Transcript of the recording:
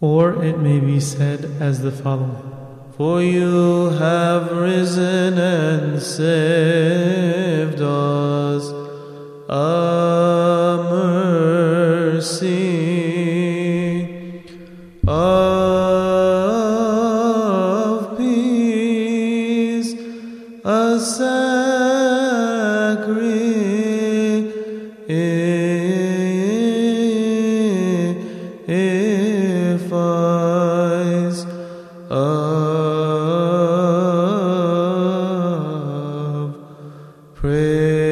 Or it may be said as the following. For you have risen and saved us, a mercy. Peace, a sacrifice. sacrifice of praise.